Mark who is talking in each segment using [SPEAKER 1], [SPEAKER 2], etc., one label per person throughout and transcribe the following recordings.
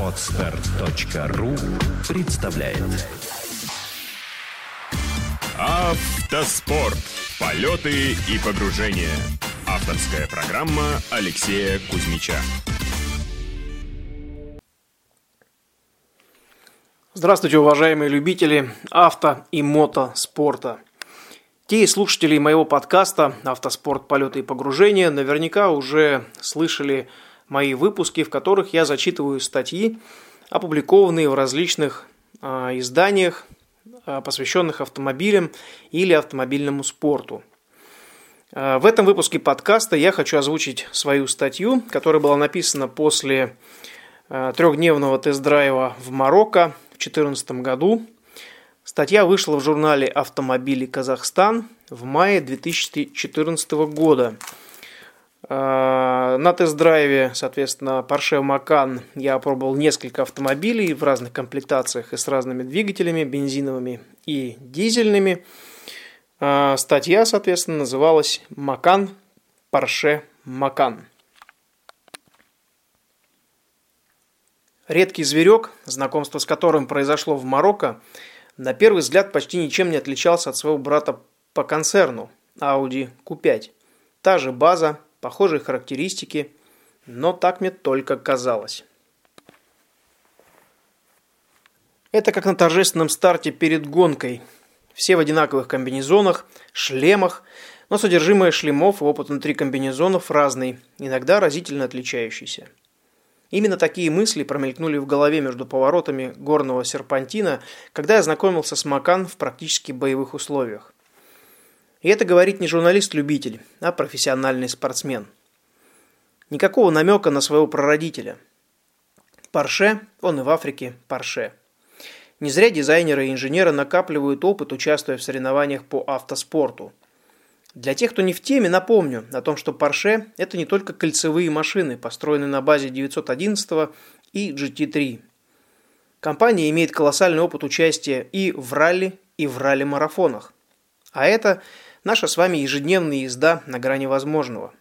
[SPEAKER 1] Отстар.ру представляет
[SPEAKER 2] Автоспорт. Полеты и погружения. Авторская программа Алексея Кузьмича.
[SPEAKER 3] Здравствуйте, уважаемые любители авто и мотоспорта. Те слушатели моего подкаста «Автоспорт, полеты и погружения» наверняка уже слышали мои выпуски, в которых я зачитываю статьи, опубликованные в различных э, изданиях, э, посвященных автомобилям или автомобильному спорту. Э, в этом выпуске подкаста я хочу озвучить свою статью, которая была написана после э, трехдневного тест-драйва в Марокко 2014 году. Статья вышла в журнале «Автомобили Казахстан» в мае 2014 года. А, на тест-драйве, соответственно, Porsche Macan я опробовал несколько автомобилей в разных комплектациях и с разными двигателями, бензиновыми и дизельными. А, статья, соответственно, называлась Macan Porsche Macan. Редкий зверек, знакомство с которым произошло в Марокко, на первый взгляд почти ничем не отличался от своего брата по концерну Audi Q5. Та же база, похожие характеристики, но так мне только казалось. Это как на торжественном старте перед гонкой. Все в одинаковых комбинезонах, шлемах, но содержимое шлемов и опыт внутри комбинезонов разный, иногда разительно отличающийся. Именно такие мысли промелькнули в голове между поворотами горного серпантина, когда я знакомился с Макан в практически боевых условиях. И это говорит не журналист-любитель, а профессиональный спортсмен. Никакого намека на своего прародителя. Парше, он и в Африке Парше. Не зря дизайнеры и инженеры накапливают опыт, участвуя в соревнованиях по автоспорту – для тех, кто не в теме, напомню о том, что Porsche – это не только кольцевые машины, построенные на базе 911 и GT3. Компания имеет колоссальный опыт участия и в ралли, и в ралли-марафонах. А это наша с вами ежедневная езда на грани возможного.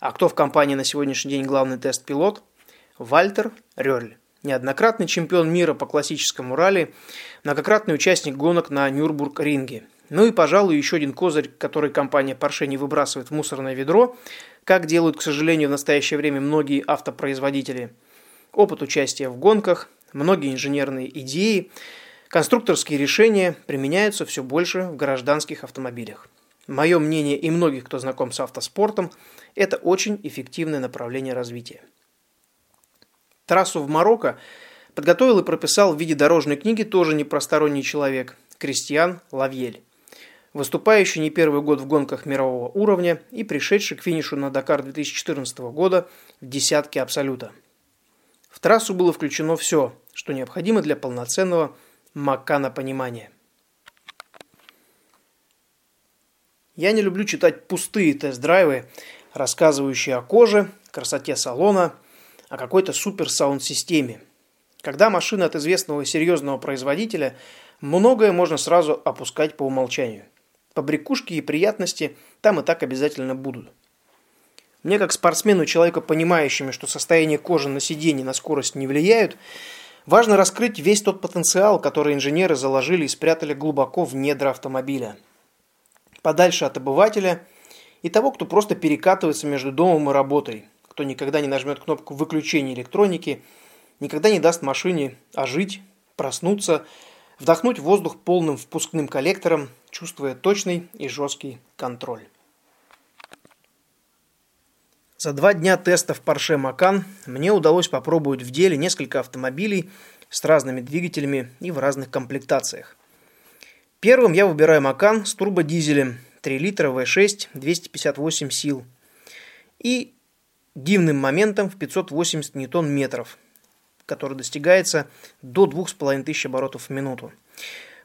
[SPEAKER 3] А кто в компании на сегодняшний день главный тест-пилот? Вальтер Рёрль. Неоднократный чемпион мира по классическому ралли, многократный участник гонок на Нюрбург-ринге – ну и, пожалуй, еще один козырь, который компания Porsche не выбрасывает в мусорное ведро, как делают, к сожалению, в настоящее время многие автопроизводители. Опыт участия в гонках, многие инженерные идеи, конструкторские решения применяются все больше в гражданских автомобилях. Мое мнение и многих, кто знаком с автоспортом, это очень эффективное направление развития. Трассу в Марокко подготовил и прописал в виде дорожной книги тоже непросторонний человек – Кристиан Лавьель выступающий не первый год в гонках мирового уровня и пришедший к финишу на Дакар 2014 года в десятке абсолюта. В трассу было включено все, что необходимо для полноценного макана понимания. Я не люблю читать пустые тест-драйвы, рассказывающие о коже, красоте салона, о какой-то супер саунд-системе. Когда машина от известного серьезного производителя, многое можно сразу опускать по умолчанию – побрякушки и приятности там и так обязательно будут. Мне как спортсмену, человека понимающему, что состояние кожи на сиденье на скорость не влияют, важно раскрыть весь тот потенциал, который инженеры заложили и спрятали глубоко в недра автомобиля. Подальше от обывателя и того, кто просто перекатывается между домом и работой, кто никогда не нажмет кнопку выключения электроники, никогда не даст машине ожить, проснуться, вдохнуть воздух полным впускным коллектором, чувствуя точный и жесткий контроль. За два дня тестов Porsche Macan мне удалось попробовать в деле несколько автомобилей с разными двигателями и в разных комплектациях. Первым я выбираю Macan с турбодизелем 3 литра V6 258 сил и дивным моментом в 580 ньютон-метров, который достигается до 2500 оборотов в минуту.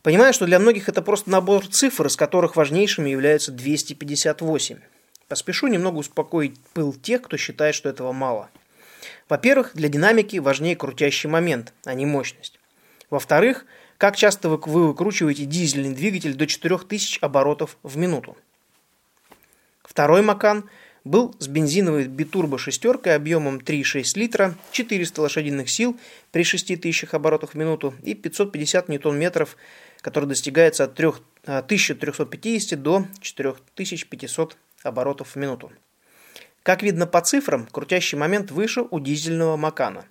[SPEAKER 3] Понимаю, что для многих это просто набор цифр, из которых важнейшими являются 258. Поспешу немного успокоить пыл тех, кто считает, что этого мало. Во-первых, для динамики важнее крутящий момент, а не мощность. Во-вторых, как часто вы, вы выкручиваете дизельный двигатель до 4000 оборотов в минуту. Второй Макан был с бензиновой битурбо шестеркой объемом 3,6 литра, 400 лошадиных сил при 6000 оборотах в минуту и 550 ньютон-метров, который достигается от 3, 1350 до 4500 оборотов в минуту. Как видно по цифрам, крутящий момент выше у дизельного Макана.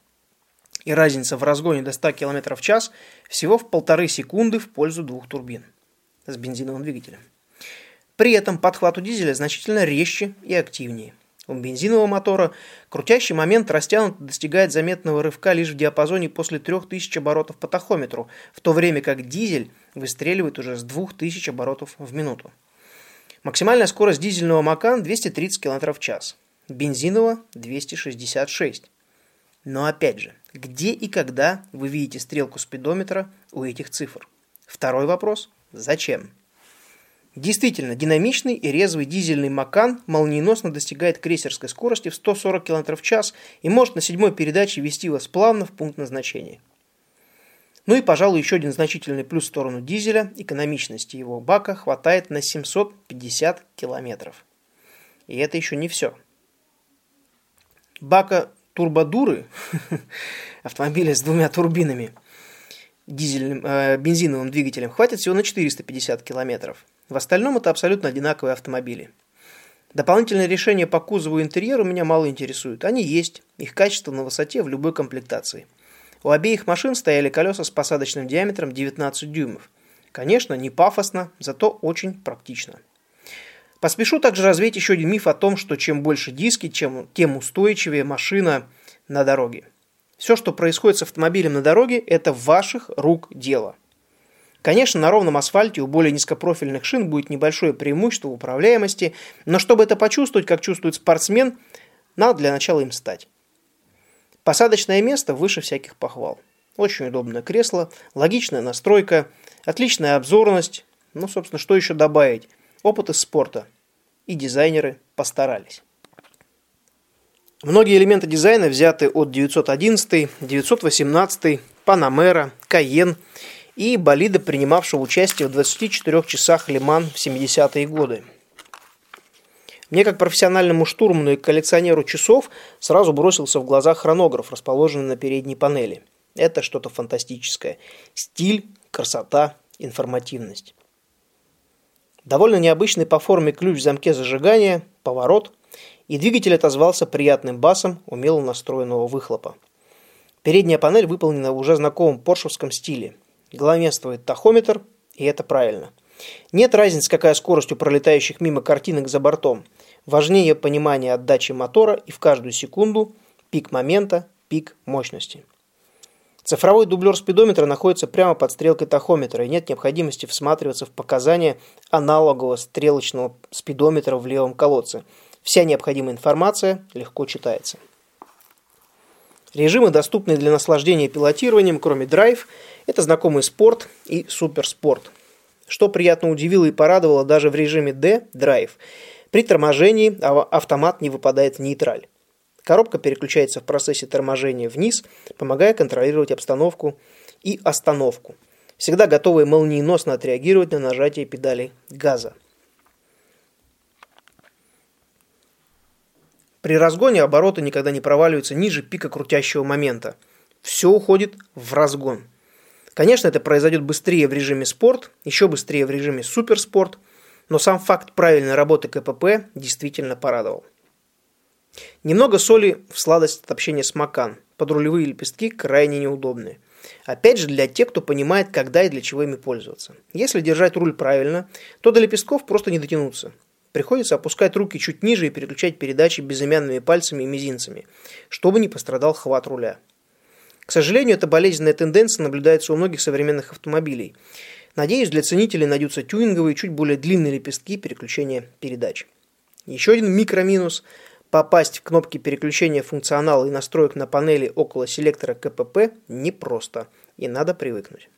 [SPEAKER 3] И разница в разгоне до 100 км в час всего в полторы секунды в пользу двух турбин с бензиновым двигателем. При этом подхват у дизеля значительно резче и активнее. У бензинового мотора крутящий момент растянут достигает заметного рывка лишь в диапазоне после 3000 оборотов по тахометру, в то время как дизель выстреливает уже с 2000 оборотов в минуту. Максимальная скорость дизельного Макан 230 км в час, бензинового 266. Но опять же, где и когда вы видите стрелку спидометра у этих цифр? Второй вопрос – зачем? Действительно, динамичный и резвый дизельный Макан молниеносно достигает крейсерской скорости в 140 км в час и может на седьмой передаче вести вас плавно в пункт назначения. Ну и, пожалуй, еще один значительный плюс в сторону дизеля – экономичности его бака хватает на 750 километров. И это еще не все. Бака турбодуры, автомобиля с двумя турбинами, дизельным, э, бензиновым двигателем, хватит всего на 450 километров. В остальном это абсолютно одинаковые автомобили. Дополнительные решения по кузову и интерьеру меня мало интересуют. Они есть, их качество на высоте в любой комплектации. У обеих машин стояли колеса с посадочным диаметром 19 дюймов. Конечно, не пафосно, зато очень практично. Поспешу также развеять еще один миф о том, что чем больше диски, чем, тем устойчивее машина на дороге. Все, что происходит с автомобилем на дороге, это ваших рук дело. Конечно, на ровном асфальте у более низкопрофильных шин будет небольшое преимущество в управляемости, но чтобы это почувствовать, как чувствует спортсмен, надо для начала им стать. Посадочное место выше всяких похвал. Очень удобное кресло, логичная настройка, отличная обзорность. Ну, собственно, что еще добавить? Опыт из спорта. И дизайнеры постарались. Многие элементы дизайна взяты от 911, 918, Панамера, Каен – и болида, принимавшего участие в 24 часах Лиман в 70-е годы. Мне, как профессиональному штурману и коллекционеру часов, сразу бросился в глаза хронограф, расположенный на передней панели. Это что-то фантастическое. Стиль, красота, информативность. Довольно необычный по форме ключ в замке зажигания, поворот, и двигатель отозвался приятным басом умело настроенного выхлопа. Передняя панель выполнена в уже знакомом поршевском стиле – главенствует тахометр, и это правильно. Нет разницы, какая скорость у пролетающих мимо картинок за бортом. Важнее понимание отдачи мотора и в каждую секунду пик момента, пик мощности. Цифровой дублер спидометра находится прямо под стрелкой тахометра, и нет необходимости всматриваться в показания аналогового стрелочного спидометра в левом колодце. Вся необходимая информация легко читается. Режимы, доступные для наслаждения пилотированием, кроме драйв, это знакомый спорт и суперспорт. Что приятно удивило и порадовало даже в режиме D – драйв. При торможении автомат не выпадает в нейтраль. Коробка переключается в процессе торможения вниз, помогая контролировать обстановку и остановку. Всегда готовы молниеносно отреагировать на нажатие педали газа. При разгоне обороты никогда не проваливаются ниже пика крутящего момента. Все уходит в разгон. Конечно, это произойдет быстрее в режиме спорт, еще быстрее в режиме суперспорт, но сам факт правильной работы КПП действительно порадовал. Немного соли в сладость от общения с Макан. Подрулевые лепестки крайне неудобные. Опять же, для тех, кто понимает, когда и для чего ими пользоваться. Если держать руль правильно, то до лепестков просто не дотянуться. Приходится опускать руки чуть ниже и переключать передачи безымянными пальцами и мизинцами, чтобы не пострадал хват руля. К сожалению, эта болезненная тенденция наблюдается у многих современных автомобилей. Надеюсь, для ценителей найдутся тюнинговые, чуть более длинные лепестки переключения передач. Еще один микроминус – попасть в кнопки переключения функционала и настроек на панели около селектора КПП непросто, и надо привыкнуть.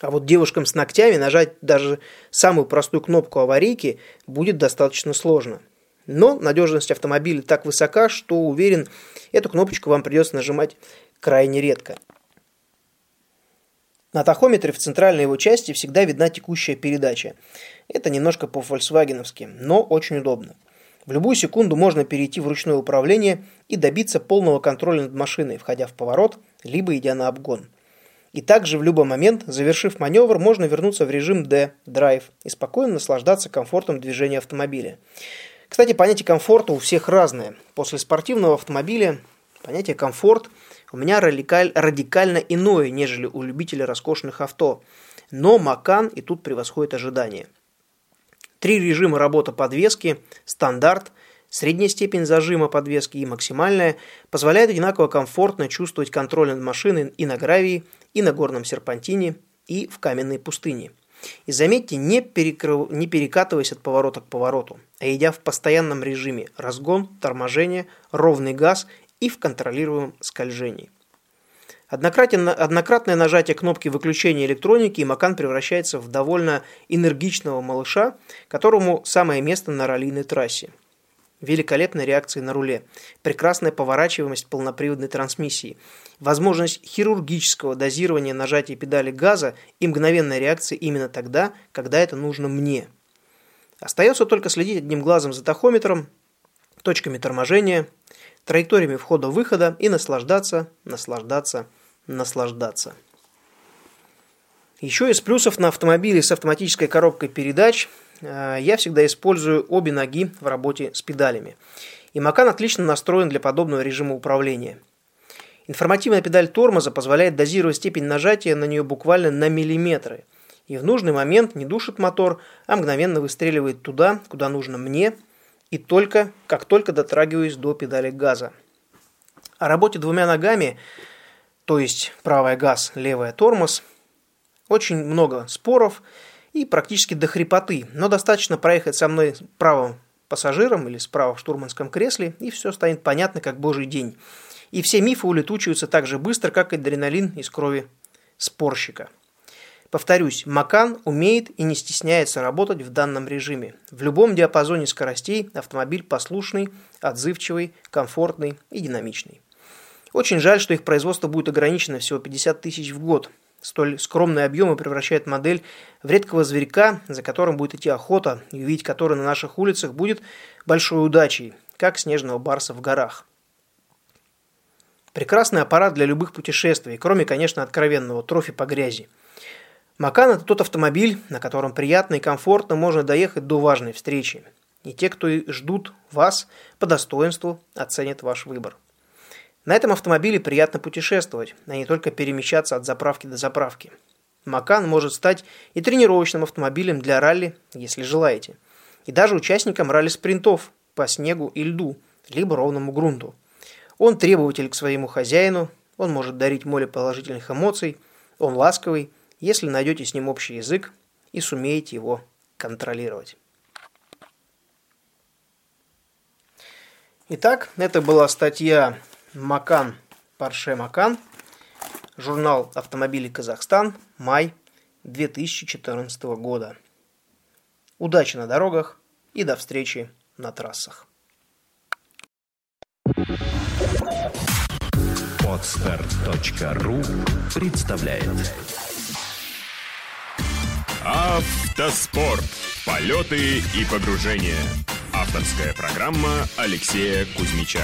[SPEAKER 3] А вот девушкам с ногтями нажать даже самую простую кнопку аварийки будет достаточно сложно. Но надежность автомобиля так высока, что уверен, эту кнопочку вам придется нажимать крайне редко. На тахометре в центральной его части всегда видна текущая передача. Это немножко по-фольксвагеновски, но очень удобно. В любую секунду можно перейти в ручное управление и добиться полного контроля над машиной, входя в поворот, либо идя на обгон. И также в любой момент, завершив маневр, можно вернуться в режим D, драйв, и спокойно наслаждаться комфортом движения автомобиля. Кстати, понятие комфорта у всех разное. После спортивного автомобиля понятие комфорт у меня радикаль, радикально иное, нежели у любителей роскошных авто. Но Макан и тут превосходит ожидания. Три режима работы подвески, стандарт, средняя степень зажима подвески и максимальная позволяет одинаково комфортно чувствовать контроль над машиной и на гравии, и на горном серпантине, и в каменной пустыне. И заметьте, не, перекрыв... не перекатываясь от поворота к повороту, а идя в постоянном режиме разгон, торможение, ровный газ и в контролируемом скольжении. Однократное нажатие кнопки выключения электроники, и Макан превращается в довольно энергичного малыша, которому самое место на раллийной трассе. Великолепная реакция на руле, прекрасная поворачиваемость полноприводной трансмиссии, возможность хирургического дозирования нажатия педали газа и мгновенная реакция именно тогда, когда это нужно мне. Остается только следить одним глазом за тахометром, точками торможения, траекториями входа-выхода и наслаждаться, наслаждаться, наслаждаться. Еще из плюсов на автомобиле с автоматической коробкой передач э, я всегда использую обе ноги в работе с педалями. И Макан отлично настроен для подобного режима управления. Информативная педаль тормоза позволяет дозировать степень нажатия на нее буквально на миллиметры. И в нужный момент не душит мотор, а мгновенно выстреливает туда, куда нужно мне – и только, как только дотрагиваюсь до педали газа. О работе двумя ногами, то есть правая газ, левая тормоз, очень много споров и практически до хрипоты, но достаточно проехать со мной правым пассажиром или справа в штурманском кресле, и все станет понятно, как божий день. И все мифы улетучиваются так же быстро, как адреналин из крови спорщика. Повторюсь, Макан умеет и не стесняется работать в данном режиме. В любом диапазоне скоростей автомобиль послушный, отзывчивый, комфортный и динамичный. Очень жаль, что их производство будет ограничено всего 50 тысяч в год. Столь скромные объемы превращают модель в редкого зверька, за которым будет идти охота, и увидеть который на наших улицах будет большой удачей, как снежного барса в горах. Прекрасный аппарат для любых путешествий, кроме, конечно, откровенного трофи по грязи – Макан – это тот автомобиль, на котором приятно и комфортно можно доехать до важной встречи. И те, кто ждут вас, по достоинству оценят ваш выбор. На этом автомобиле приятно путешествовать, а не только перемещаться от заправки до заправки. Макан может стать и тренировочным автомобилем для ралли, если желаете. И даже участником ралли-спринтов по снегу и льду, либо ровному грунту. Он требователь к своему хозяину, он может дарить море положительных эмоций, он ласковый, если найдете с ним общий язык и сумеете его контролировать. Итак, это была статья Макан, Парше Макан, журнал «Автомобили Казахстан», май 2014 года. Удачи на дорогах и до встречи на трассах.
[SPEAKER 1] Отстар.ру представляет
[SPEAKER 2] Автоспорт. Полеты и погружения. Авторская программа Алексея Кузьмича.